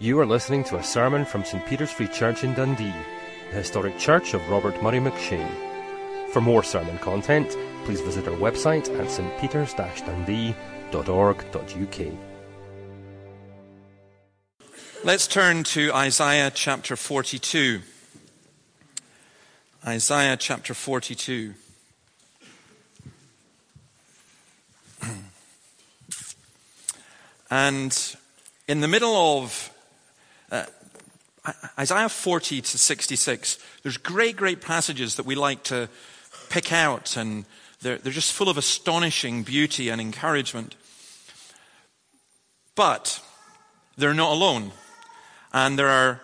You are listening to a sermon from St. Peter's Free Church in Dundee, the historic church of Robert Murray McCheyne. For more sermon content, please visit our website at stpeters-dundee.org.uk. Let's turn to Isaiah chapter 42. Isaiah chapter 42. and in the middle of uh, Isaiah 40 to 66, there's great, great passages that we like to pick out, and they're, they're just full of astonishing beauty and encouragement. But they're not alone. And there are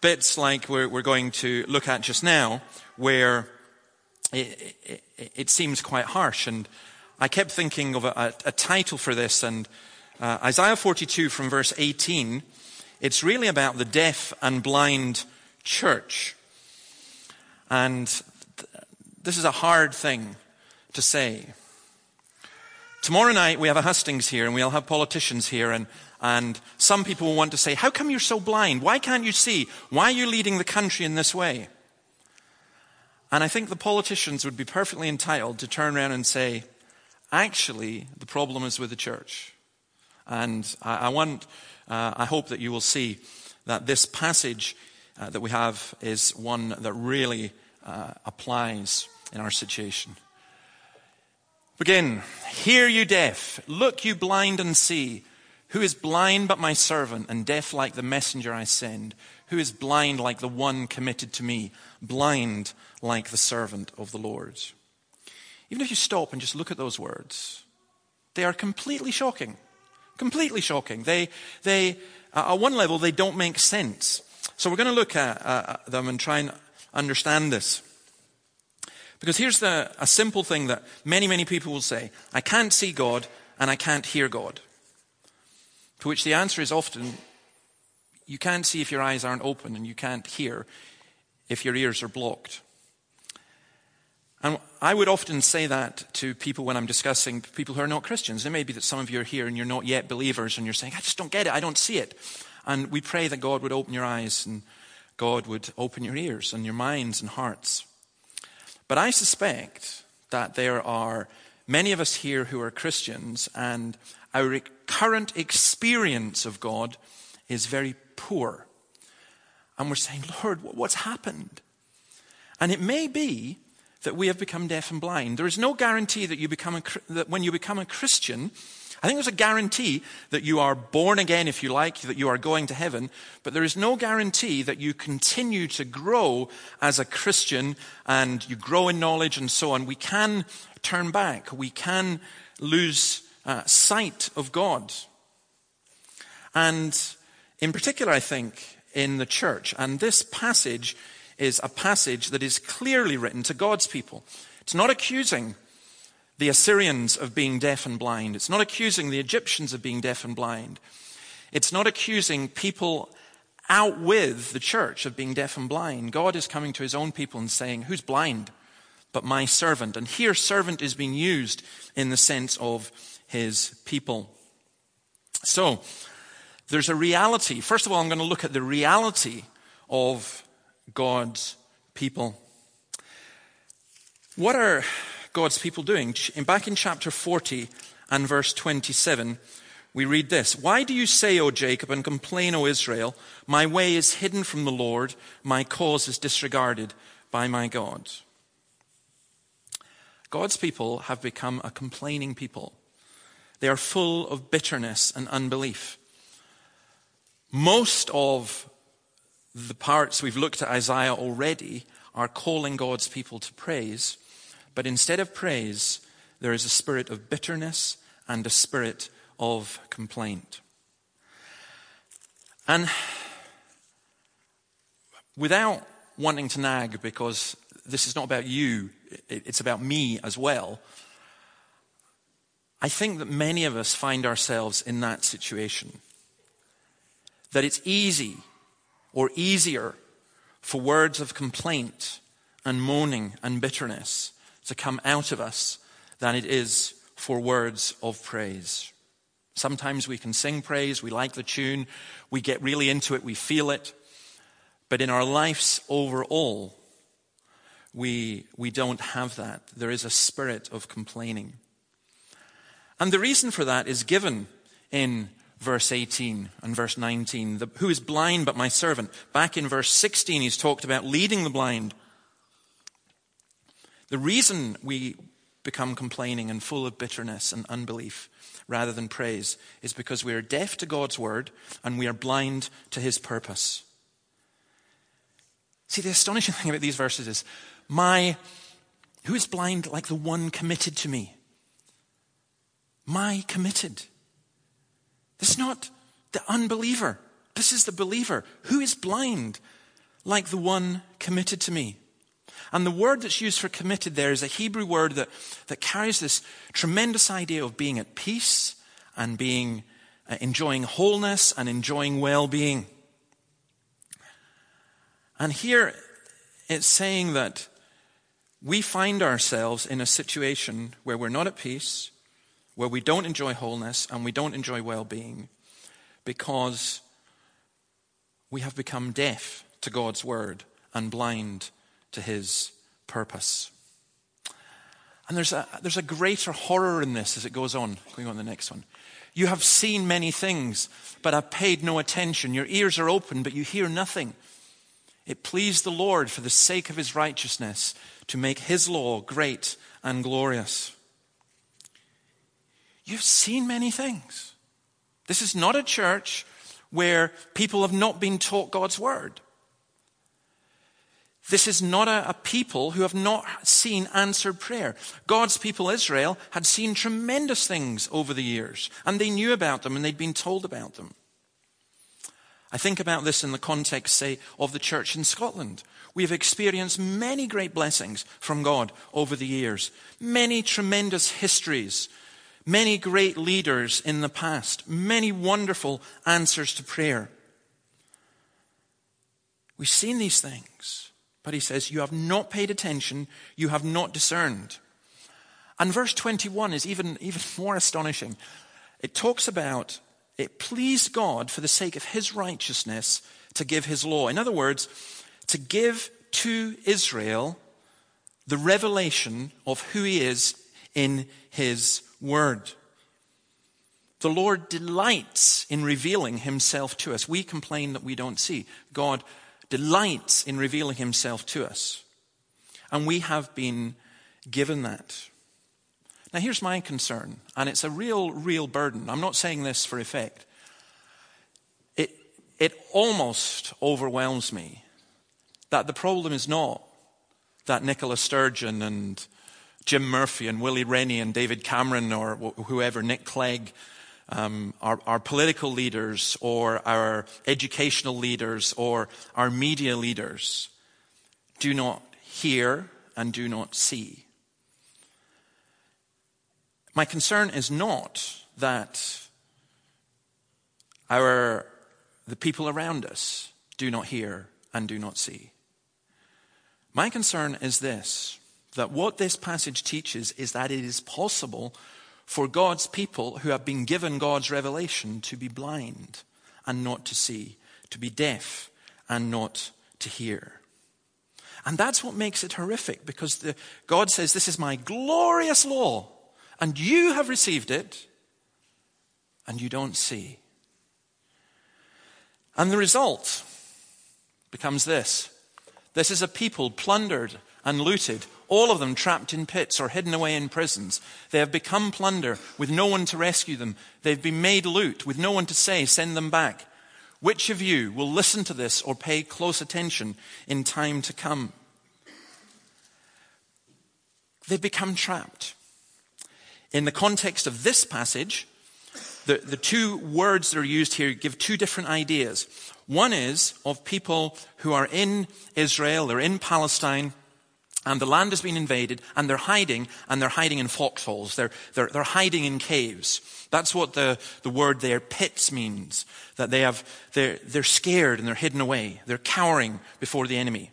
bits like we're, we're going to look at just now where it, it, it seems quite harsh. And I kept thinking of a, a title for this, and uh, Isaiah 42 from verse 18 it's really about the deaf and blind church. And th- this is a hard thing to say. Tomorrow night we have a hustings here and we'll have politicians here and, and some people will want to say, how come you're so blind? Why can't you see? Why are you leading the country in this way? And I think the politicians would be perfectly entitled to turn around and say, actually, the problem is with the church. And I, I want uh, I hope that you will see that this passage uh, that we have is one that really uh, applies in our situation. Begin. Hear you deaf, look you blind and see. Who is blind but my servant, and deaf like the messenger I send? Who is blind like the one committed to me, blind like the servant of the Lord? Even if you stop and just look at those words, they are completely shocking. Completely shocking. They, they, uh, at one level, they don't make sense. So we're going to look at uh, them and try and understand this. Because here's the, a simple thing that many, many people will say I can't see God and I can't hear God. To which the answer is often you can't see if your eyes aren't open and you can't hear if your ears are blocked. And I would often say that to people when I'm discussing people who are not Christians. It may be that some of you are here and you're not yet believers and you're saying, I just don't get it, I don't see it. And we pray that God would open your eyes and God would open your ears and your minds and hearts. But I suspect that there are many of us here who are Christians and our current experience of God is very poor. And we're saying, Lord, what's happened? And it may be that we have become deaf and blind. There is no guarantee that, you become a, that when you become a Christian, I think there's a guarantee that you are born again, if you like, that you are going to heaven, but there is no guarantee that you continue to grow as a Christian and you grow in knowledge and so on. We can turn back. We can lose uh, sight of God. And in particular, I think, in the church, and this passage is a passage that is clearly written to God's people. It's not accusing the Assyrians of being deaf and blind. It's not accusing the Egyptians of being deaf and blind. It's not accusing people out with the church of being deaf and blind. God is coming to his own people and saying, Who's blind? But my servant. And here, servant is being used in the sense of his people. So, there's a reality. First of all, I'm going to look at the reality of God's people. What are God's people doing? In back in chapter 40 and verse 27, we read this Why do you say, O Jacob, and complain, O Israel? My way is hidden from the Lord, my cause is disregarded by my God. God's people have become a complaining people. They are full of bitterness and unbelief. Most of the parts we've looked at Isaiah already are calling God's people to praise, but instead of praise, there is a spirit of bitterness and a spirit of complaint. And without wanting to nag, because this is not about you, it's about me as well, I think that many of us find ourselves in that situation. That it's easy or easier for words of complaint and moaning and bitterness to come out of us than it is for words of praise. Sometimes we can sing praise, we like the tune, we get really into it, we feel it. But in our lives overall, we, we don't have that. There is a spirit of complaining. And the reason for that is given in verse 18 and verse 19. The, who is blind but my servant? Back in verse 16, he's talked about leading the blind. The reason we become complaining and full of bitterness and unbelief rather than praise is because we are deaf to God's word and we are blind to his purpose. See, the astonishing thing about these verses is my, who is blind like the one committed to me? My committed. This is not the unbeliever. This is the believer. Who is blind like the one committed to me? And the word that's used for committed there is a Hebrew word that, that carries this tremendous idea of being at peace and being uh, enjoying wholeness and enjoying well-being. And here it's saying that we find ourselves in a situation where we're not at peace, where we don't enjoy wholeness and we don't enjoy well being because we have become deaf to God's word and blind to his purpose. And there's a, there's a greater horror in this as it goes on. Going on the next one. You have seen many things, but have paid no attention. Your ears are open, but you hear nothing. It pleased the Lord for the sake of his righteousness to make his law great and glorious. You've seen many things. This is not a church where people have not been taught God's word. This is not a, a, people who have not seen answered prayer. God's people, Israel, had seen tremendous things over the years, and they knew about them and they'd been told about them. I think about this in the context, say, of the church in Scotland. We have experienced many great blessings from God over the years, many tremendous histories many great leaders in the past, many wonderful answers to prayer. We've seen these things, but he says, You have not paid attention, you have not discerned. And verse 21 is even, even more astonishing. It talks about it pleased God for the sake of his righteousness to give his law. In other words, to give to Israel the revelation of who he is in his word. The Lord delights in revealing himself to us. We complain that we don't see. God delights in revealing himself to us. And we have been given that. Now, here's my concern, and it's a real, real burden. I'm not saying this for effect. It, it almost overwhelms me that the problem is not that Nicola Sturgeon and Jim Murphy and Willie Rennie and David Cameron or whoever, Nick Clegg, um, our, our political leaders or our educational leaders or our media leaders do not hear and do not see. My concern is not that our, the people around us do not hear and do not see. My concern is this that what this passage teaches is that it is possible for God's people who have been given God's revelation to be blind and not to see, to be deaf and not to hear. And that's what makes it horrific because the, God says, This is my glorious law, and you have received it, and you don't see. And the result becomes this this is a people plundered and looted all of them trapped in pits or hidden away in prisons. They have become plunder with no one to rescue them. They've been made loot with no one to say, send them back. Which of you will listen to this or pay close attention in time to come? They've become trapped. In the context of this passage, the, the two words that are used here give two different ideas. One is of people who are in Israel, they're in Palestine, and the land has been invaded, and they're hiding, and they're hiding in foxholes. They're, they're, they're hiding in caves. That's what the, the word there, pits, means. That they have, they're, they're scared and they're hidden away. They're cowering before the enemy.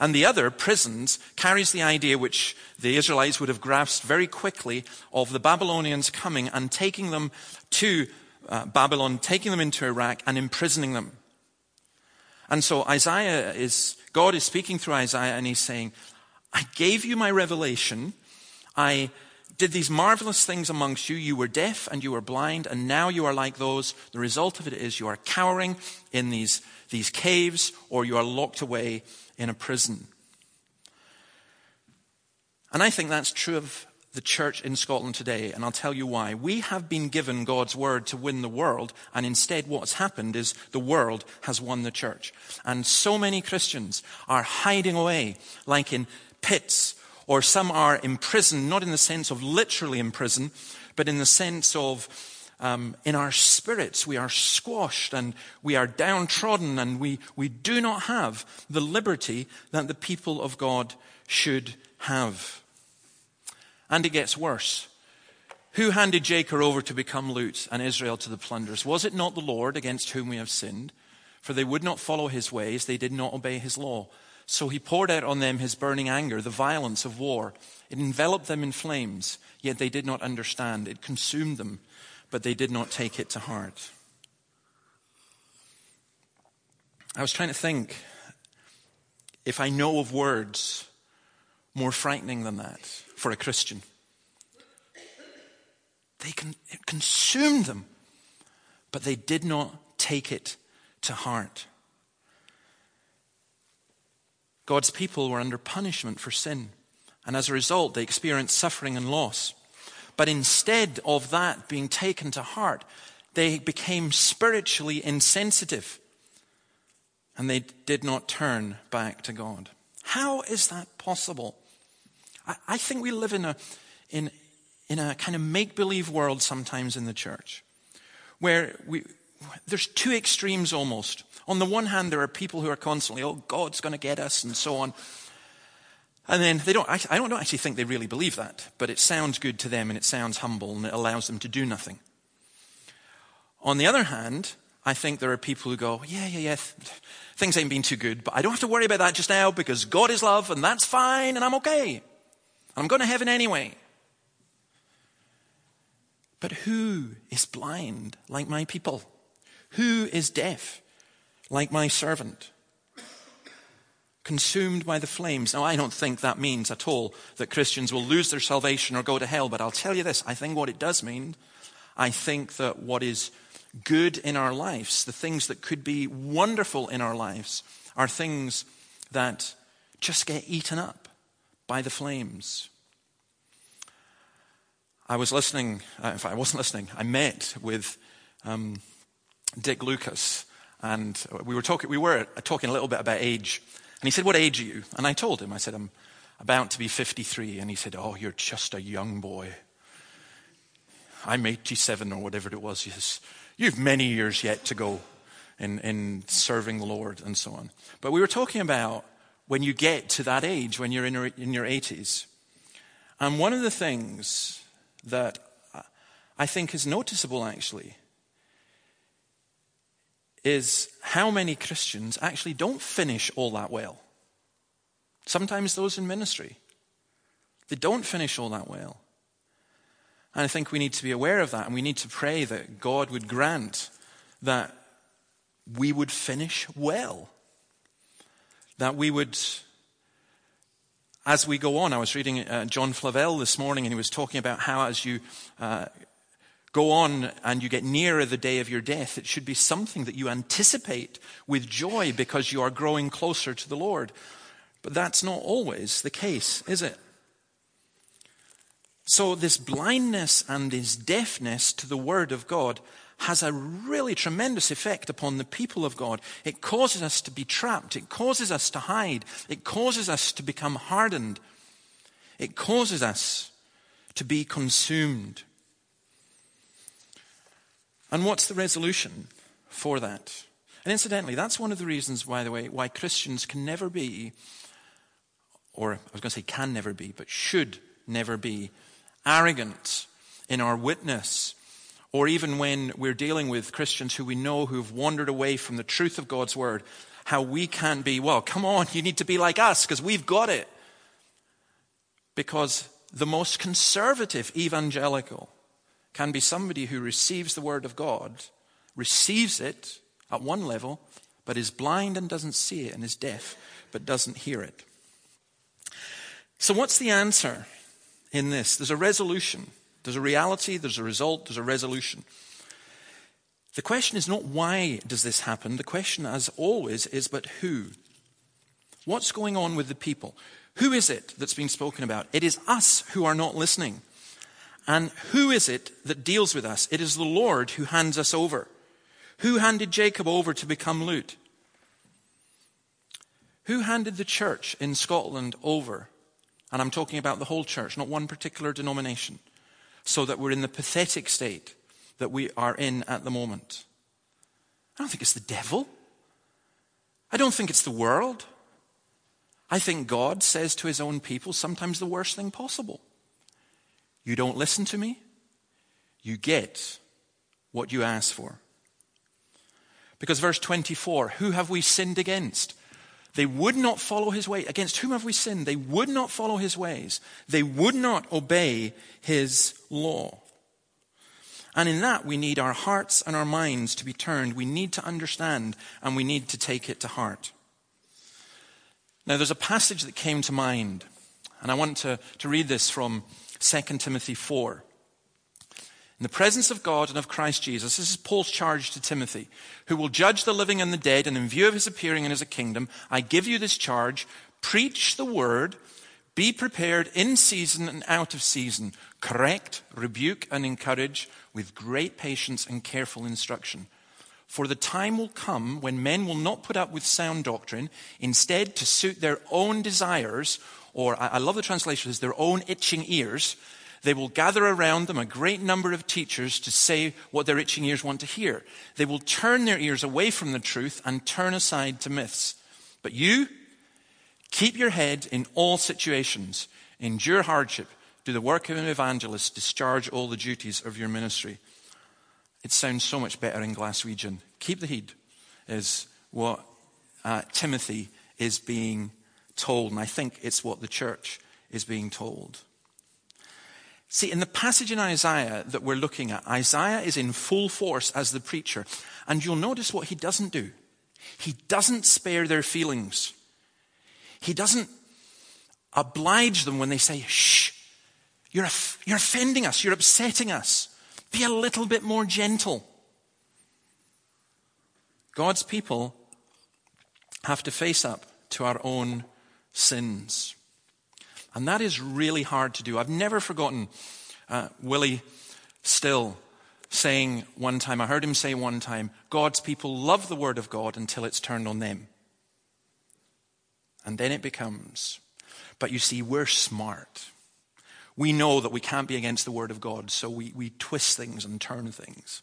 And the other, prisons, carries the idea which the Israelites would have grasped very quickly of the Babylonians coming and taking them to uh, Babylon, taking them into Iraq and imprisoning them. And so Isaiah is, God is speaking through Isaiah and he's saying, I gave you my revelation. I did these marvelous things amongst you. You were deaf and you were blind, and now you are like those. The result of it is you are cowering in these, these caves or you are locked away in a prison. And I think that's true of the church in Scotland today, and I'll tell you why. We have been given God's word to win the world, and instead what's happened is the world has won the church. And so many Christians are hiding away, like in pits, or some are imprisoned, not in the sense of literally imprisoned, but in the sense of um, in our spirits, we are squashed and we are downtrodden and we, we do not have the liberty that the people of God should have. And it gets worse. Who handed Jacob over to become loot and Israel to the plunderers? Was it not the Lord against whom we have sinned? For they would not follow his ways, they did not obey his law. So he poured out on them his burning anger, the violence of war. It enveloped them in flames, yet they did not understand. It consumed them but they did not take it to heart. I was trying to think if I know of words more frightening than that for a Christian. They can, it consumed them, but they did not take it to heart. God's people were under punishment for sin, and as a result, they experienced suffering and loss. But instead of that being taken to heart, they became spiritually insensitive and they did not turn back to God. How is that possible? I, I think we live in a, in, in a kind of make believe world sometimes in the church where we, there's two extremes almost. On the one hand, there are people who are constantly, oh, God's going to get us, and so on. And then they don't, I don't actually think they really believe that, but it sounds good to them and it sounds humble and it allows them to do nothing. On the other hand, I think there are people who go, yeah, yeah, yeah, things ain't been too good, but I don't have to worry about that just now because God is love and that's fine and I'm okay. I'm going to heaven anyway. But who is blind like my people? Who is deaf like my servant? consumed by the flames. Now, I don't think that means at all that Christians will lose their salvation or go to hell, but I'll tell you this I think what it does mean, I think that what is good in our lives, the things that could be wonderful in our lives, are things that just get eaten up by the flames. I was listening, uh, in fact, I wasn't listening, I met with um, Dick Lucas, and we were, talking, we were talking a little bit about age. And he said, What age are you? And I told him, I said, I'm about to be 53. And he said, Oh, you're just a young boy. I'm 87 or whatever it was. You've many years yet to go in, in serving the Lord and so on. But we were talking about when you get to that age, when you're in your, in your 80s. And one of the things that I think is noticeable actually is how many Christians actually don't finish all that well. Sometimes those in ministry, they don't finish all that well. And I think we need to be aware of that and we need to pray that God would grant that we would finish well. That we would, as we go on, I was reading uh, John Flavel this morning and he was talking about how as you uh, go on and you get nearer the day of your death, it should be something that you anticipate with joy because you are growing closer to the Lord. But that's not always the case, is it? So, this blindness and this deafness to the Word of God has a really tremendous effect upon the people of God. It causes us to be trapped, it causes us to hide, it causes us to become hardened, it causes us to be consumed. And what's the resolution for that? And incidentally, that's one of the reasons, by the way, why Christians can never be, or I was going to say can never be, but should never be arrogant in our witness Or even when we're dealing with Christians who we know who've wandered away from the truth of God's word, how we can be, well, come on, you need to be like us because we've got it. Because the most conservative evangelical can be somebody who receives the word of God, receives it at one level, but is blind and doesn't see it, and is deaf but doesn't hear it. So, what's the answer in this? There's a resolution. There's a reality, there's a result, there's a resolution. The question is not why does this happen? The question, as always, is but who? What's going on with the people? Who is it that's being spoken about? It is us who are not listening. And who is it that deals with us? It is the Lord who hands us over. Who handed Jacob over to become Lut? Who handed the church in Scotland over? And I'm talking about the whole church, not one particular denomination, so that we're in the pathetic state that we are in at the moment. I don't think it's the devil. I don't think it's the world. I think God says to his own people sometimes the worst thing possible. You don't listen to me, you get what you ask for. Because verse 24, who have we sinned against? They would not follow his way. Against whom have we sinned? They would not follow his ways. They would not obey his law. And in that, we need our hearts and our minds to be turned. We need to understand and we need to take it to heart. Now, there's a passage that came to mind, and I want to, to read this from 2 Timothy 4. In the presence of God and of Christ Jesus, this is Paul's charge to Timothy, who will judge the living and the dead, and in view of his appearing in his kingdom, I give you this charge preach the word, be prepared in season and out of season, correct, rebuke, and encourage with great patience and careful instruction. For the time will come when men will not put up with sound doctrine, instead, to suit their own desires, or I love the translation, is their own itching ears, they will gather around them a great number of teachers to say what their itching ears want to hear. They will turn their ears away from the truth and turn aside to myths. But you, keep your head in all situations, endure hardship, do the work of an evangelist, discharge all the duties of your ministry. It sounds so much better in Glaswegian. Keep the heed, is what uh, Timothy is being told, and I think it's what the church is being told. See, in the passage in Isaiah that we're looking at, Isaiah is in full force as the preacher. And you'll notice what he doesn't do. He doesn't spare their feelings. He doesn't oblige them when they say, shh, you're, you're offending us, you're upsetting us. Be a little bit more gentle. God's people have to face up to our own sins. And that is really hard to do. I've never forgotten uh, Willie Still saying one time, I heard him say one time, God's people love the Word of God until it's turned on them. And then it becomes. But you see, we're smart. We know that we can't be against the Word of God, so we, we twist things and turn things.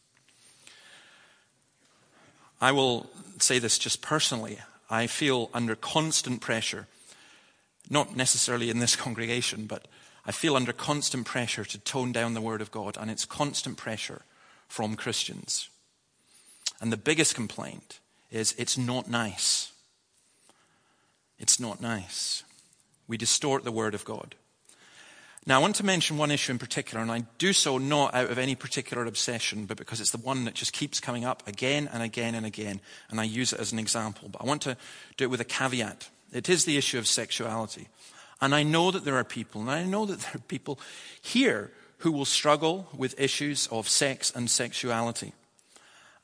I will say this just personally. I feel under constant pressure not necessarily in this congregation, but I feel under constant pressure to tone down the Word of God, and it's constant pressure from Christians. And the biggest complaint is it's not nice. It's not nice. We distort the Word of God. Now, I want to mention one issue in particular, and I do so not out of any particular obsession, but because it's the one that just keeps coming up again and again and again, and I use it as an example. But I want to do it with a caveat. It is the issue of sexuality. And I know that there are people, and I know that there are people here who will struggle with issues of sex and sexuality.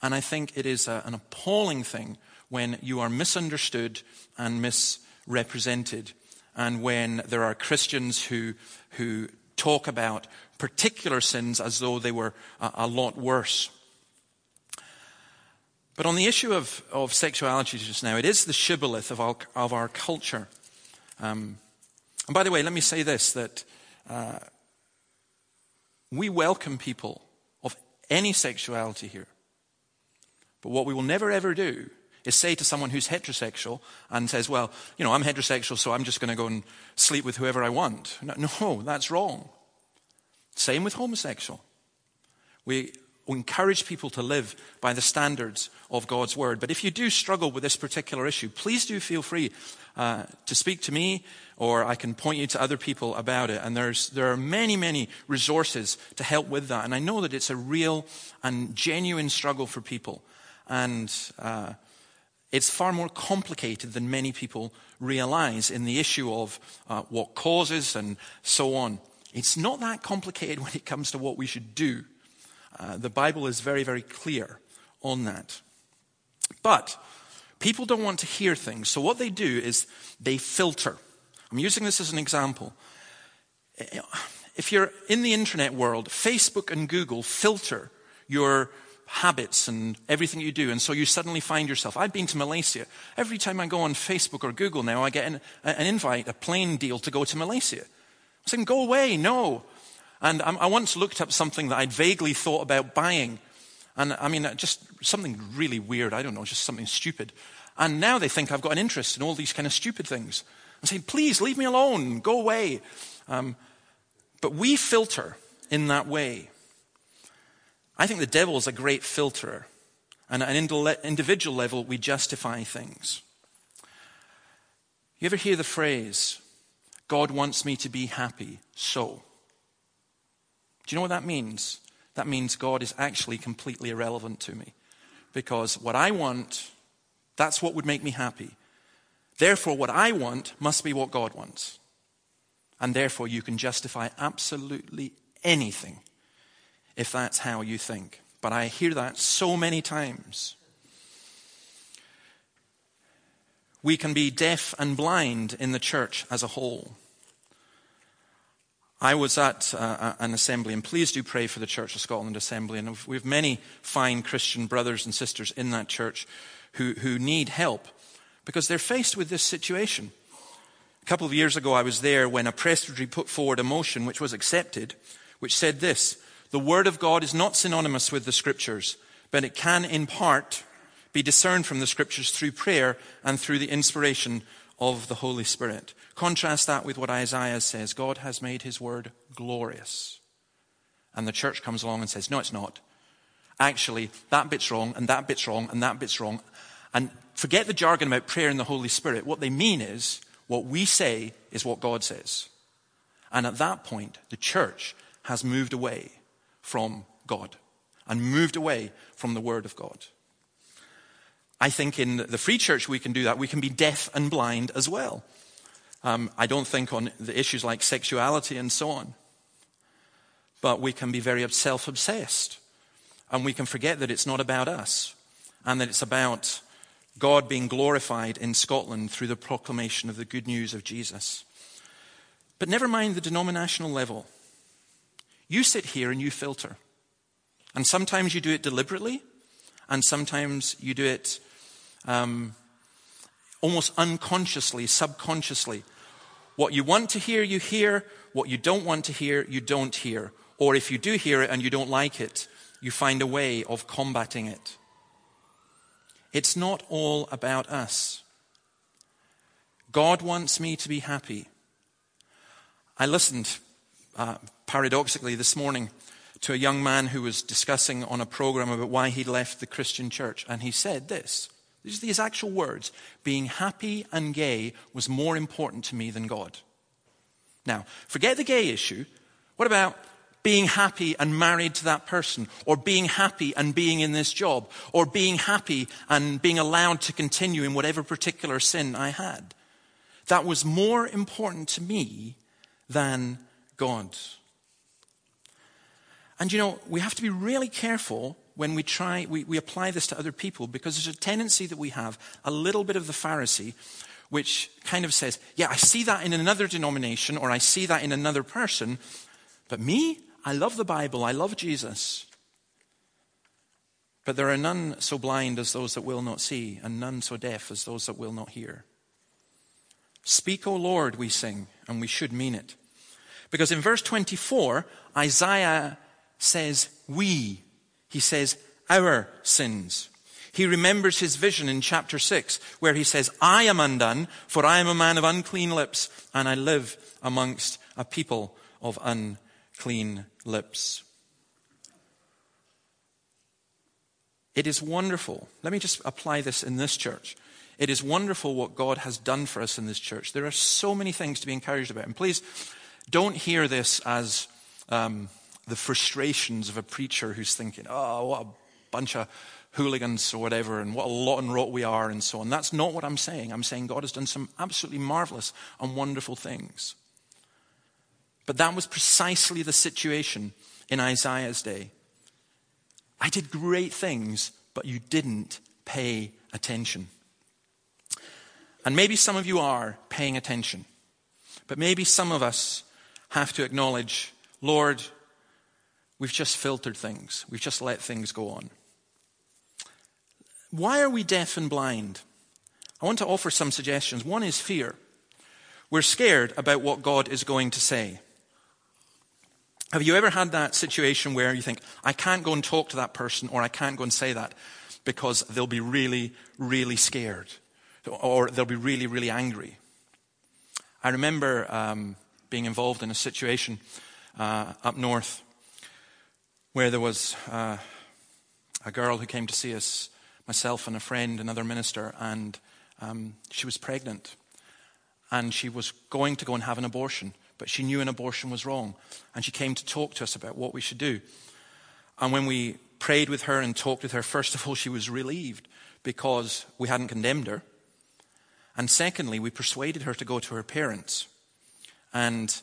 And I think it is a, an appalling thing when you are misunderstood and misrepresented, and when there are Christians who, who talk about particular sins as though they were a, a lot worse. But on the issue of, of sexuality just now, it is the shibboleth of our, of our culture. Um, and by the way, let me say this that uh, we welcome people of any sexuality here. But what we will never ever do is say to someone who's heterosexual and says, Well, you know, I'm heterosexual, so I'm just going to go and sleep with whoever I want. No, no, that's wrong. Same with homosexual. We encourage people to live by the standards of God's word. But if you do struggle with this particular issue, please do feel free uh, to speak to me, or I can point you to other people about it. And there's, there are many, many resources to help with that. And I know that it's a real and genuine struggle for people. And uh, it's far more complicated than many people realize in the issue of uh, what causes and so on. It's not that complicated when it comes to what we should do. Uh, the Bible is very, very clear on that. But people don't want to hear things, so what they do is they filter. I'm using this as an example. If you're in the internet world, Facebook and Google filter your habits and everything you do. And so you suddenly find yourself. I've been to Malaysia. Every time I go on Facebook or Google now, I get an, an invite, a plane deal to go to Malaysia. I'm saying, go away. No. And I once looked up something that I'd vaguely thought about buying. And I mean, just something really weird. I don't know, just something stupid. And now they think I've got an interest in all these kind of stupid things. I'm saying, please leave me alone, go away. Um, but we filter in that way. I think the devil is a great filterer. And at an individual level, we justify things. You ever hear the phrase, God wants me to be happy, so? Do you know what that means? That means God is actually completely irrelevant to me. Because what I want, that's what would make me happy. Therefore, what I want must be what God wants. And therefore, you can justify absolutely anything if that's how you think. But I hear that so many times. We can be deaf and blind in the church as a whole. I was at uh, an assembly, and please do pray for the Church of Scotland Assembly. And we have many fine Christian brothers and sisters in that church who, who need help because they're faced with this situation. A couple of years ago, I was there when a presbytery put forward a motion which was accepted, which said this The Word of God is not synonymous with the Scriptures, but it can, in part, be discerned from the Scriptures through prayer and through the inspiration of the Holy Spirit. Contrast that with what Isaiah says God has made his word glorious. And the church comes along and says, No, it's not. Actually, that bit's wrong, and that bit's wrong, and that bit's wrong. And forget the jargon about prayer and the Holy Spirit. What they mean is, what we say is what God says. And at that point, the church has moved away from God and moved away from the Word of God. I think in the free church we can do that. We can be deaf and blind as well. Um, I don't think on the issues like sexuality and so on. But we can be very self obsessed. And we can forget that it's not about us and that it's about God being glorified in Scotland through the proclamation of the good news of Jesus. But never mind the denominational level. You sit here and you filter. And sometimes you do it deliberately, and sometimes you do it um, almost unconsciously, subconsciously. What you want to hear, you hear. What you don't want to hear, you don't hear. Or if you do hear it and you don't like it, you find a way of combating it. It's not all about us. God wants me to be happy. I listened, uh, paradoxically, this morning to a young man who was discussing on a program about why he'd left the Christian church, and he said this these are his actual words. Being happy and gay was more important to me than God. Now, forget the gay issue. What about being happy and married to that person, or being happy and being in this job, or being happy and being allowed to continue in whatever particular sin I had? That was more important to me than God. And you know, we have to be really careful when we try, we, we apply this to other people because there's a tendency that we have, a little bit of the Pharisee, which kind of says, yeah, I see that in another denomination or I see that in another person, but me, I love the Bible, I love Jesus. But there are none so blind as those that will not see, and none so deaf as those that will not hear. Speak, O Lord, we sing, and we should mean it. Because in verse 24, Isaiah says, We he says, our sins. He remembers his vision in chapter 6, where he says, I am undone, for I am a man of unclean lips, and I live amongst a people of unclean lips. It is wonderful. Let me just apply this in this church. It is wonderful what God has done for us in this church. There are so many things to be encouraged about. And please don't hear this as um, the frustrations of a preacher who's thinking, oh, what a bunch of hooligans or whatever, and what a lot and rot we are, and so on. That's not what I'm saying. I'm saying God has done some absolutely marvelous and wonderful things. But that was precisely the situation in Isaiah's day. I did great things, but you didn't pay attention. And maybe some of you are paying attention. But maybe some of us have to acknowledge, Lord, we've just filtered things. We've just let things go on. Why are we deaf and blind? I want to offer some suggestions. One is fear. We're scared about what God is going to say. Have you ever had that situation where you think, I can't go and talk to that person or I can't go and say that because they'll be really, really scared or they'll be really, really angry? I remember um, being involved in a situation uh, up north where there was uh, a girl who came to see us, myself and a friend, another minister, and um, she was pregnant. And she was going to go and have an abortion but she knew an abortion was wrong. And she came to talk to us about what we should do. And when we prayed with her and talked with her, first of all, she was relieved because we hadn't condemned her. And secondly, we persuaded her to go to her parents. And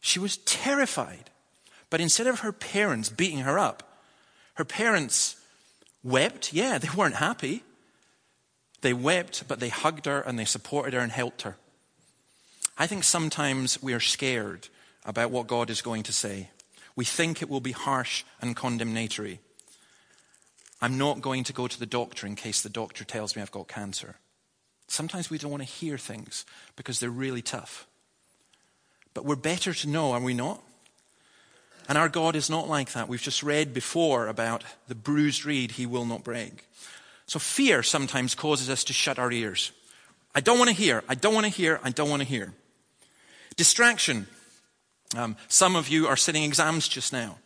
she was terrified. But instead of her parents beating her up, her parents wept. Yeah, they weren't happy. They wept, but they hugged her and they supported her and helped her. I think sometimes we are scared about what God is going to say. We think it will be harsh and condemnatory. I'm not going to go to the doctor in case the doctor tells me I've got cancer. Sometimes we don't want to hear things because they're really tough. But we're better to know, are we not? And our God is not like that. We've just read before about the bruised reed he will not break. So fear sometimes causes us to shut our ears. I don't want to hear. I don't want to hear. I don't want to hear. Distraction. Um, some of you are sitting exams just now.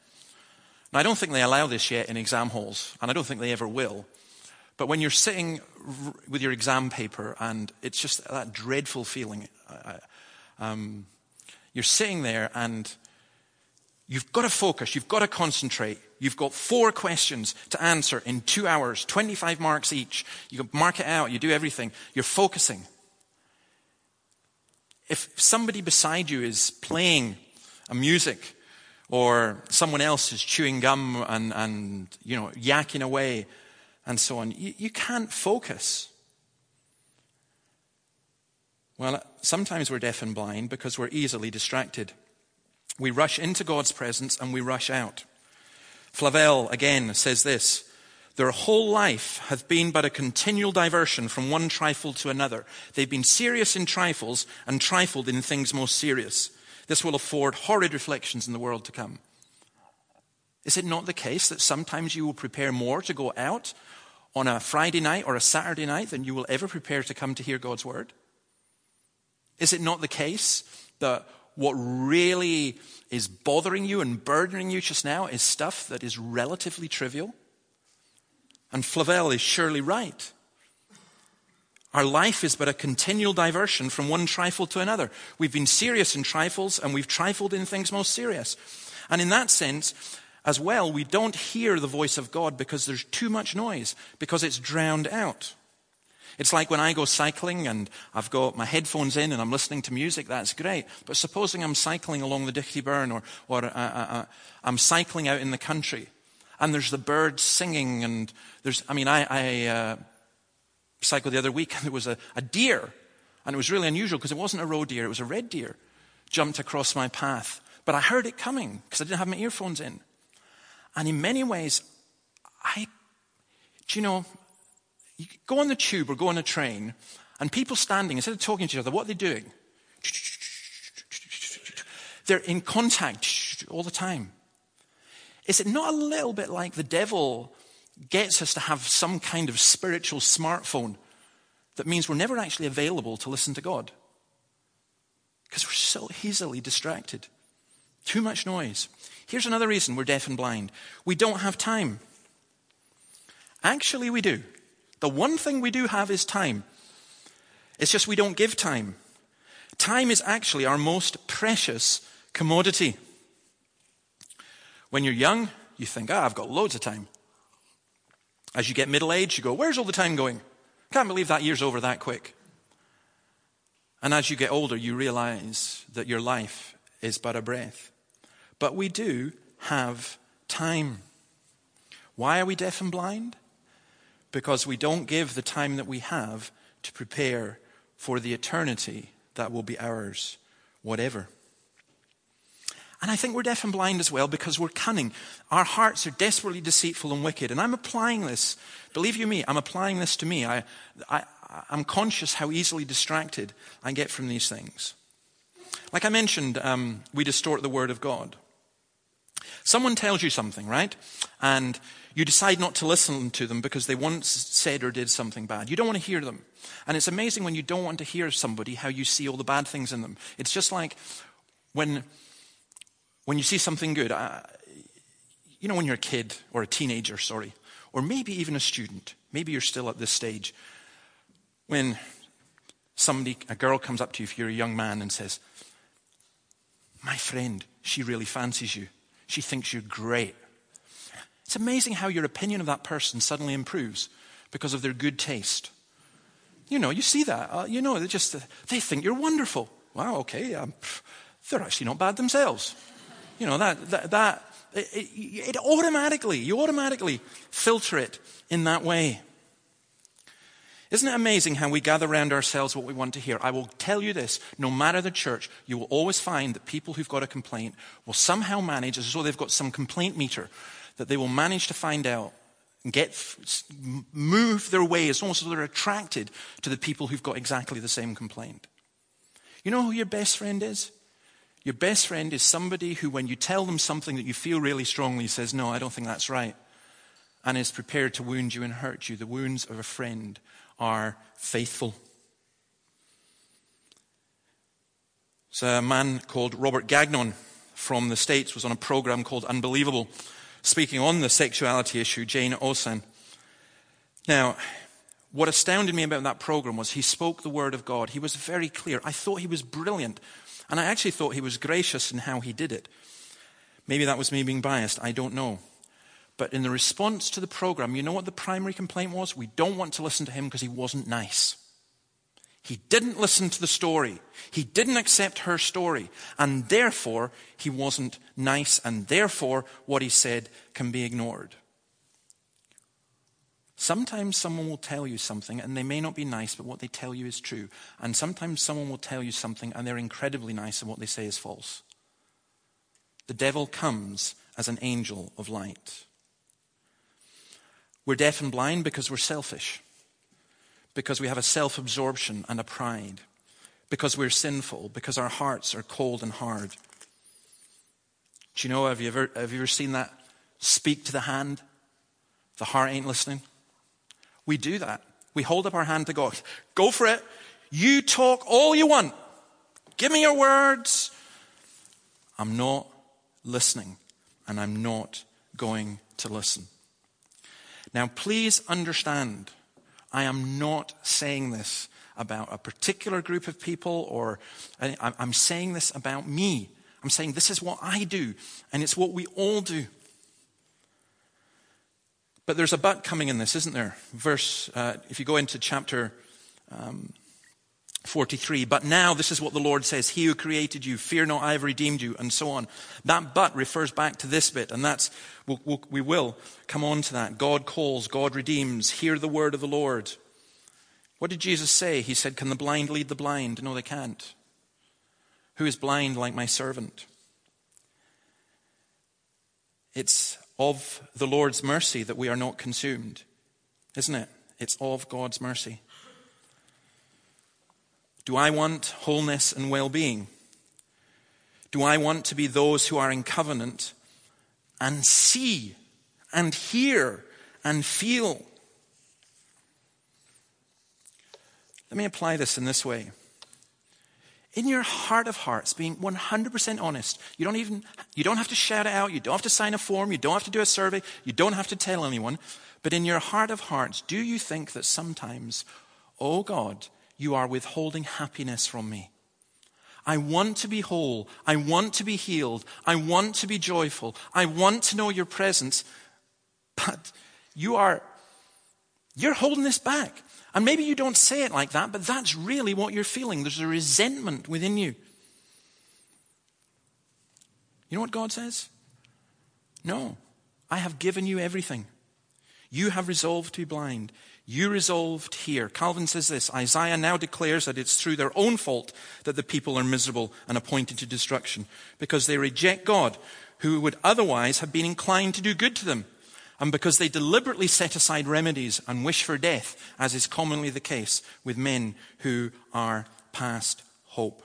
Now, I don't think they allow this yet in exam halls, and I don't think they ever will. But when you're sitting r- with your exam paper, and it's just that dreadful feeling, um, you're sitting there and you've got to focus, you've got to concentrate. You've got four questions to answer in two hours, 25 marks each. You mark it out, you do everything. You're focusing if somebody beside you is playing a music or someone else is chewing gum and, and you know, yakking away and so on, you, you can't focus. Well, sometimes we're deaf and blind because we're easily distracted. We rush into God's presence and we rush out. Flavel again says this their whole life hath been but a continual diversion from one trifle to another. They've been serious in trifles and trifled in things most serious. This will afford horrid reflections in the world to come. Is it not the case that sometimes you will prepare more to go out on a Friday night or a Saturday night than you will ever prepare to come to hear God's word? Is it not the case that what really is bothering you and burdening you just now is stuff that is relatively trivial? And Flavel is surely right. Our life is but a continual diversion from one trifle to another. We've been serious in trifles and we've trifled in things most serious. And in that sense, as well, we don't hear the voice of God because there's too much noise, because it's drowned out. It's like when I go cycling and I've got my headphones in and I'm listening to music, that's great. But supposing I'm cycling along the Dichty Burn or, or uh, uh, uh, I'm cycling out in the country and there's the birds singing, and there's, I mean, I, I uh, cycled the other week, and there was a, a deer, and it was really unusual because it wasn't a roe deer, it was a red deer, jumped across my path. But I heard it coming because I didn't have my earphones in. And in many ways, I, do you know, you go on the tube or go on a train, and people standing, instead of talking to each other, what are they doing? They're in contact all the time. Is it not a little bit like the devil gets us to have some kind of spiritual smartphone that means we're never actually available to listen to God? Because we're so easily distracted. Too much noise. Here's another reason we're deaf and blind we don't have time. Actually, we do. The one thing we do have is time. It's just we don't give time. Time is actually our most precious commodity. When you're young, you think, ah, I've got loads of time. As you get middle aged, you go, where's all the time going? Can't believe that year's over that quick. And as you get older, you realize that your life is but a breath. But we do have time. Why are we deaf and blind? Because we don't give the time that we have to prepare for the eternity that will be ours, whatever. And I think we're deaf and blind as well because we're cunning. Our hearts are desperately deceitful and wicked. And I'm applying this, believe you me, I'm applying this to me. I, I, I'm conscious how easily distracted I get from these things. Like I mentioned, um, we distort the Word of God. Someone tells you something, right? And you decide not to listen to them because they once said or did something bad. You don't want to hear them. And it's amazing when you don't want to hear somebody how you see all the bad things in them. It's just like when, when you see something good. Uh, you know, when you're a kid or a teenager, sorry, or maybe even a student. Maybe you're still at this stage. When somebody, a girl comes up to you if you're a young man and says, My friend, she really fancies you. She thinks you're great. It's amazing how your opinion of that person suddenly improves because of their good taste. You know, you see that. Uh, you know, they just, uh, they think you're wonderful. Wow, okay. Um, they're actually not bad themselves. You know, that, that, that it, it, it automatically, you automatically filter it in that way. Isn't it amazing how we gather around ourselves what we want to hear? I will tell you this no matter the church, you will always find that people who've got a complaint will somehow manage, as though they've got some complaint meter, that they will manage to find out and get, move their way as almost as they're attracted to the people who've got exactly the same complaint. You know who your best friend is? Your best friend is somebody who, when you tell them something that you feel really strongly, says, No, I don't think that's right, and is prepared to wound you and hurt you. The wounds of a friend are faithful. So a man called Robert Gagnon from the States was on a program called Unbelievable speaking on the sexuality issue, Jayne Ozanne. Now, what astounded me about that program was he spoke the word of God. He was very clear. I thought he was brilliant. And I actually thought he was gracious in how he did it. Maybe that was me being biased. I don't know. But in the response to the program, you know what the primary complaint was? We don't want to listen to him because he wasn't nice. He didn't listen to the story. He didn't accept her story. And therefore, he wasn't nice. And therefore, what he said can be ignored. Sometimes someone will tell you something and they may not be nice, but what they tell you is true. And sometimes someone will tell you something and they're incredibly nice and what they say is false. The devil comes as an angel of light. We're deaf and blind because we're selfish because we have a self absorption and a pride, because we're sinful, because our hearts are cold and hard. Do you know, have you ever, have you ever seen that speak to the hand? The heart ain't listening. We do that. We hold up our hand to God. Go for it. You talk all you want. Give me your words. I'm not listening, and I'm not going to listen. Now, please understand I am not saying this about a particular group of people or I'm saying this about me. I'm saying this is what I do, and it's what we all do. But there's a but coming in this, isn't there? Verse, uh, if you go into chapter um, 43. But now this is what the Lord says He who created you, fear not, I have redeemed you, and so on. That but refers back to this bit, and that's, we'll, we'll, we will come on to that. God calls, God redeems. Hear the word of the Lord. What did Jesus say? He said, Can the blind lead the blind? No, they can't. Who is blind like my servant? It's of the Lord's mercy that we are not consumed, isn't it? It's of God's mercy. Do I want wholeness and well being? Do I want to be those who are in covenant and see and hear and feel? Let me apply this in this way. in your heart of hearts, being 100% honest, you don't even, you don't have to shout it out, you don't have to sign a form, you don't have to do a survey, you don't have to tell anyone, but in your heart of hearts, do you think that sometimes, oh God, you are withholding happiness from me? I want to be whole. I want to be healed. I want to be joyful. I want to know your presence. But you are, you're holding this back. And maybe you don't say it like that, but that's really what you're feeling. There's a resentment within you. You know what God says? No, I have given you everything. You have resolved to be blind. You resolved here. Calvin says this Isaiah now declares that it's through their own fault that the people are miserable and appointed to destruction because they reject God, who would otherwise have been inclined to do good to them and because they deliberately set aside remedies and wish for death, as is commonly the case with men who are past hope.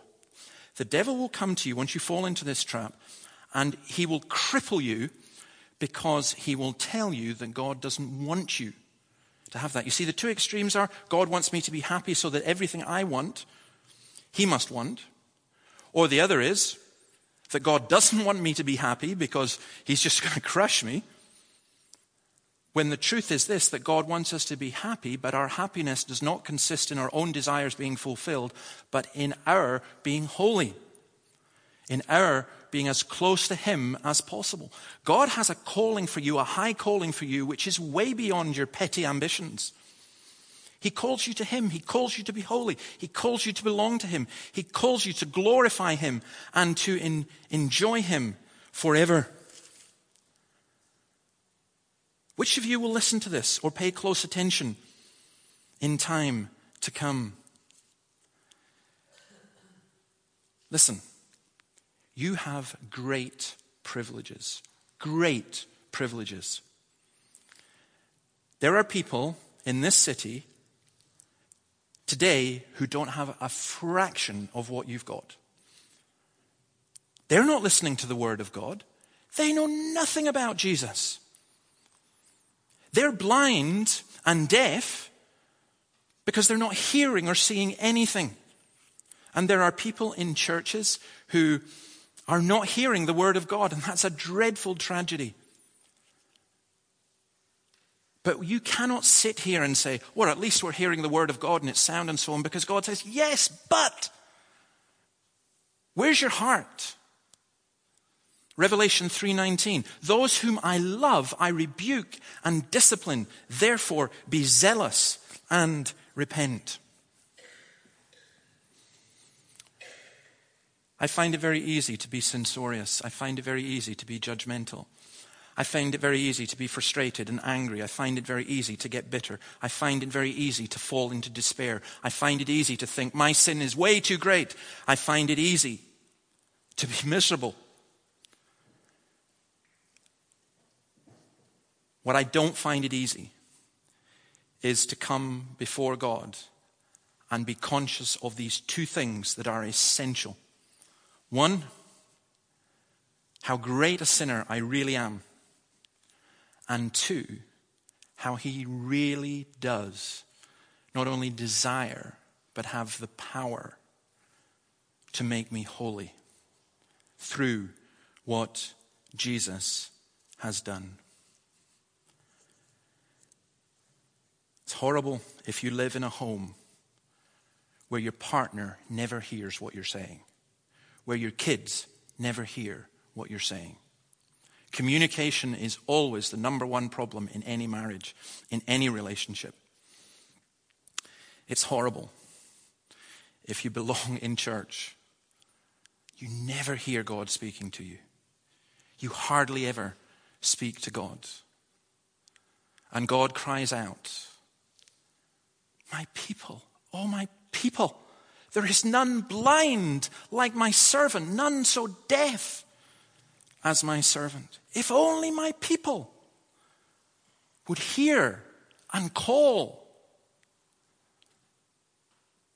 The devil will come to you once you fall into this trap, and he will cripple you because he will tell you that God doesn't want you to have that. You see, the two extremes are God wants me to be happy so that everything I want, he must want. Or the other is that God doesn't want me to be happy because he's just going to crush me. When the truth is this that God wants us to be happy, but our happiness does not consist in our own desires being fulfilled, but in our being holy, in our being as close to Him as possible. God has a calling for you, a high calling for you, which is way beyond your petty ambitions. He calls you to Him. He calls you to be holy. He calls you to belong to Him. He calls you to glorify Him and to in, enjoy Him forever. Which of you will listen to this or pay close attention in time to come? Listen, you have great privileges. Great privileges. There are people in this city today who don't have a fraction of what you've got. They're not listening to the Word of God. They know nothing about Jesus. They're blind and deaf because they're not hearing or seeing anything. And there are people in churches who are not hearing the word of God, and that's a dreadful tragedy. But you cannot sit here and say, well, at least we're hearing the word of God and it's sound and so on, because God says, yes, but where's your heart? Revelation 3:19 Those whom I love I rebuke and discipline therefore be zealous and repent I find it very easy to be censorious I find it very easy to be judgmental I find it very easy to be frustrated and angry. I find it very easy to get bitter. I find it very easy to fall into despair. I find it easy to think my sin is way too great. I find it easy to be miserable. What I don't find it easy is to come before God and be conscious of these two things that are essential. One, how great a sinner I really am. And two, how he really does not only desire, but have the power to make me holy through what Jesus has done. It's horrible if you live in a home where your partner never hears what you're saying, where your kids never hear what you're saying. Communication is always the number one problem in any marriage, in any relationship. It's horrible if you belong in church. You never hear God speaking to you. You hardly ever speak to God. And God cries out my people, oh my people, there is none blind like my servant, none so deaf as my servant. If only my people would hear and call.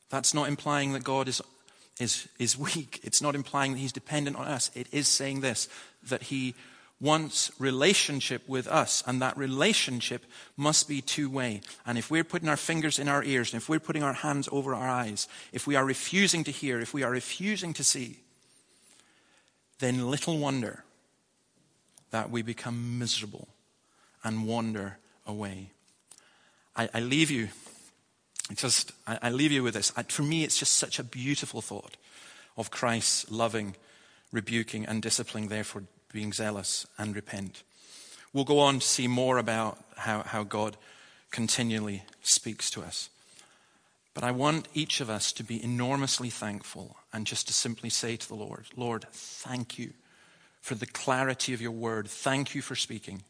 That's not implying that God is, is, is weak. It's not implying that he's dependent on us. It is saying this that he wants relationship with us, and that relationship must be two way. And if we're putting our fingers in our ears, and if we're putting our hands over our eyes, if we are refusing to hear, if we are refusing to see, then little wonder that we become miserable and wander away. I, I leave you, just, I, I, leave you with this. I, for me, it's just such a beautiful thought of Christ's loving, rebuking, and disciplining, therefore being zealous and repent. We'll go on to see more about how, how God continually speaks to us. But I want each of us to be enormously thankful and just to simply say to the Lord, Lord, thank you for the clarity of your word. Thank you for speaking.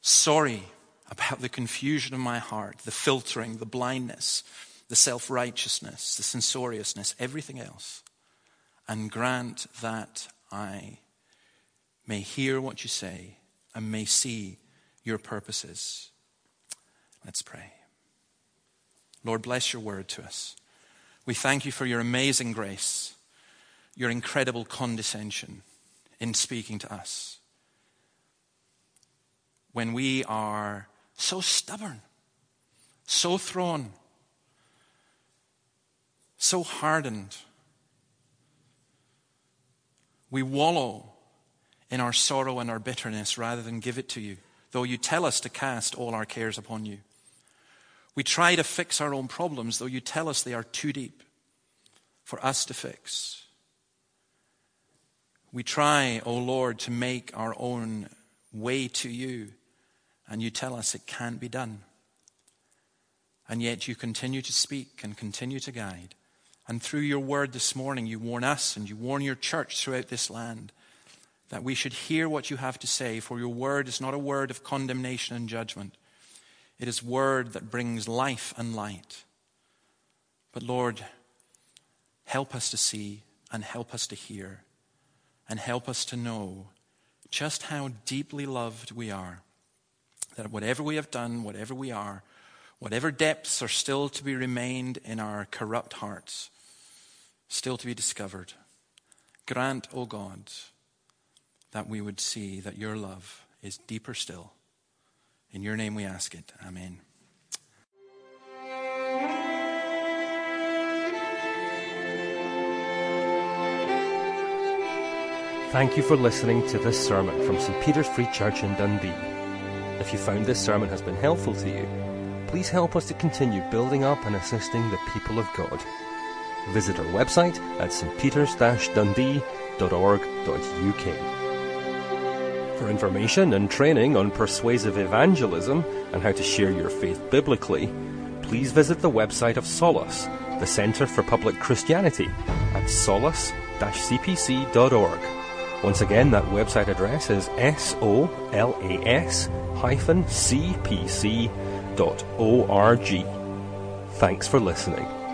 Sorry about the confusion of my heart, the filtering, the blindness, the self righteousness, the censoriousness, everything else. And grant that I may hear what you say and may see your purposes. Let's pray. Lord, bless your word to us. We thank you for your amazing grace, your incredible condescension in speaking to us. When we are so stubborn, so thrown, so hardened, we wallow in our sorrow and our bitterness rather than give it to you, though you tell us to cast all our cares upon you. We try to fix our own problems, though you tell us they are too deep for us to fix. We try, O oh Lord, to make our own way to you, and you tell us it can't be done. And yet you continue to speak and continue to guide. And through your word this morning, you warn us and you warn your church throughout this land that we should hear what you have to say, for your word is not a word of condemnation and judgment. It is word that brings life and light. But Lord, help us to see and help us to hear and help us to know just how deeply loved we are. That whatever we have done, whatever we are, whatever depths are still to be remained in our corrupt hearts, still to be discovered, grant, O oh God, that we would see that your love is deeper still. In your name we ask it. Amen. Thank you for listening to this sermon from St. Peter's Free Church in Dundee. If you found this sermon has been helpful to you, please help us to continue building up and assisting the people of God. Visit our website at stpeters-dundee.org.uk. For information and training on persuasive evangelism and how to share your faith biblically, please visit the website of Solas, the Centre for Public Christianity, at solas-cpc.org. Once again, that website address is solas-cpc.org. Thanks for listening.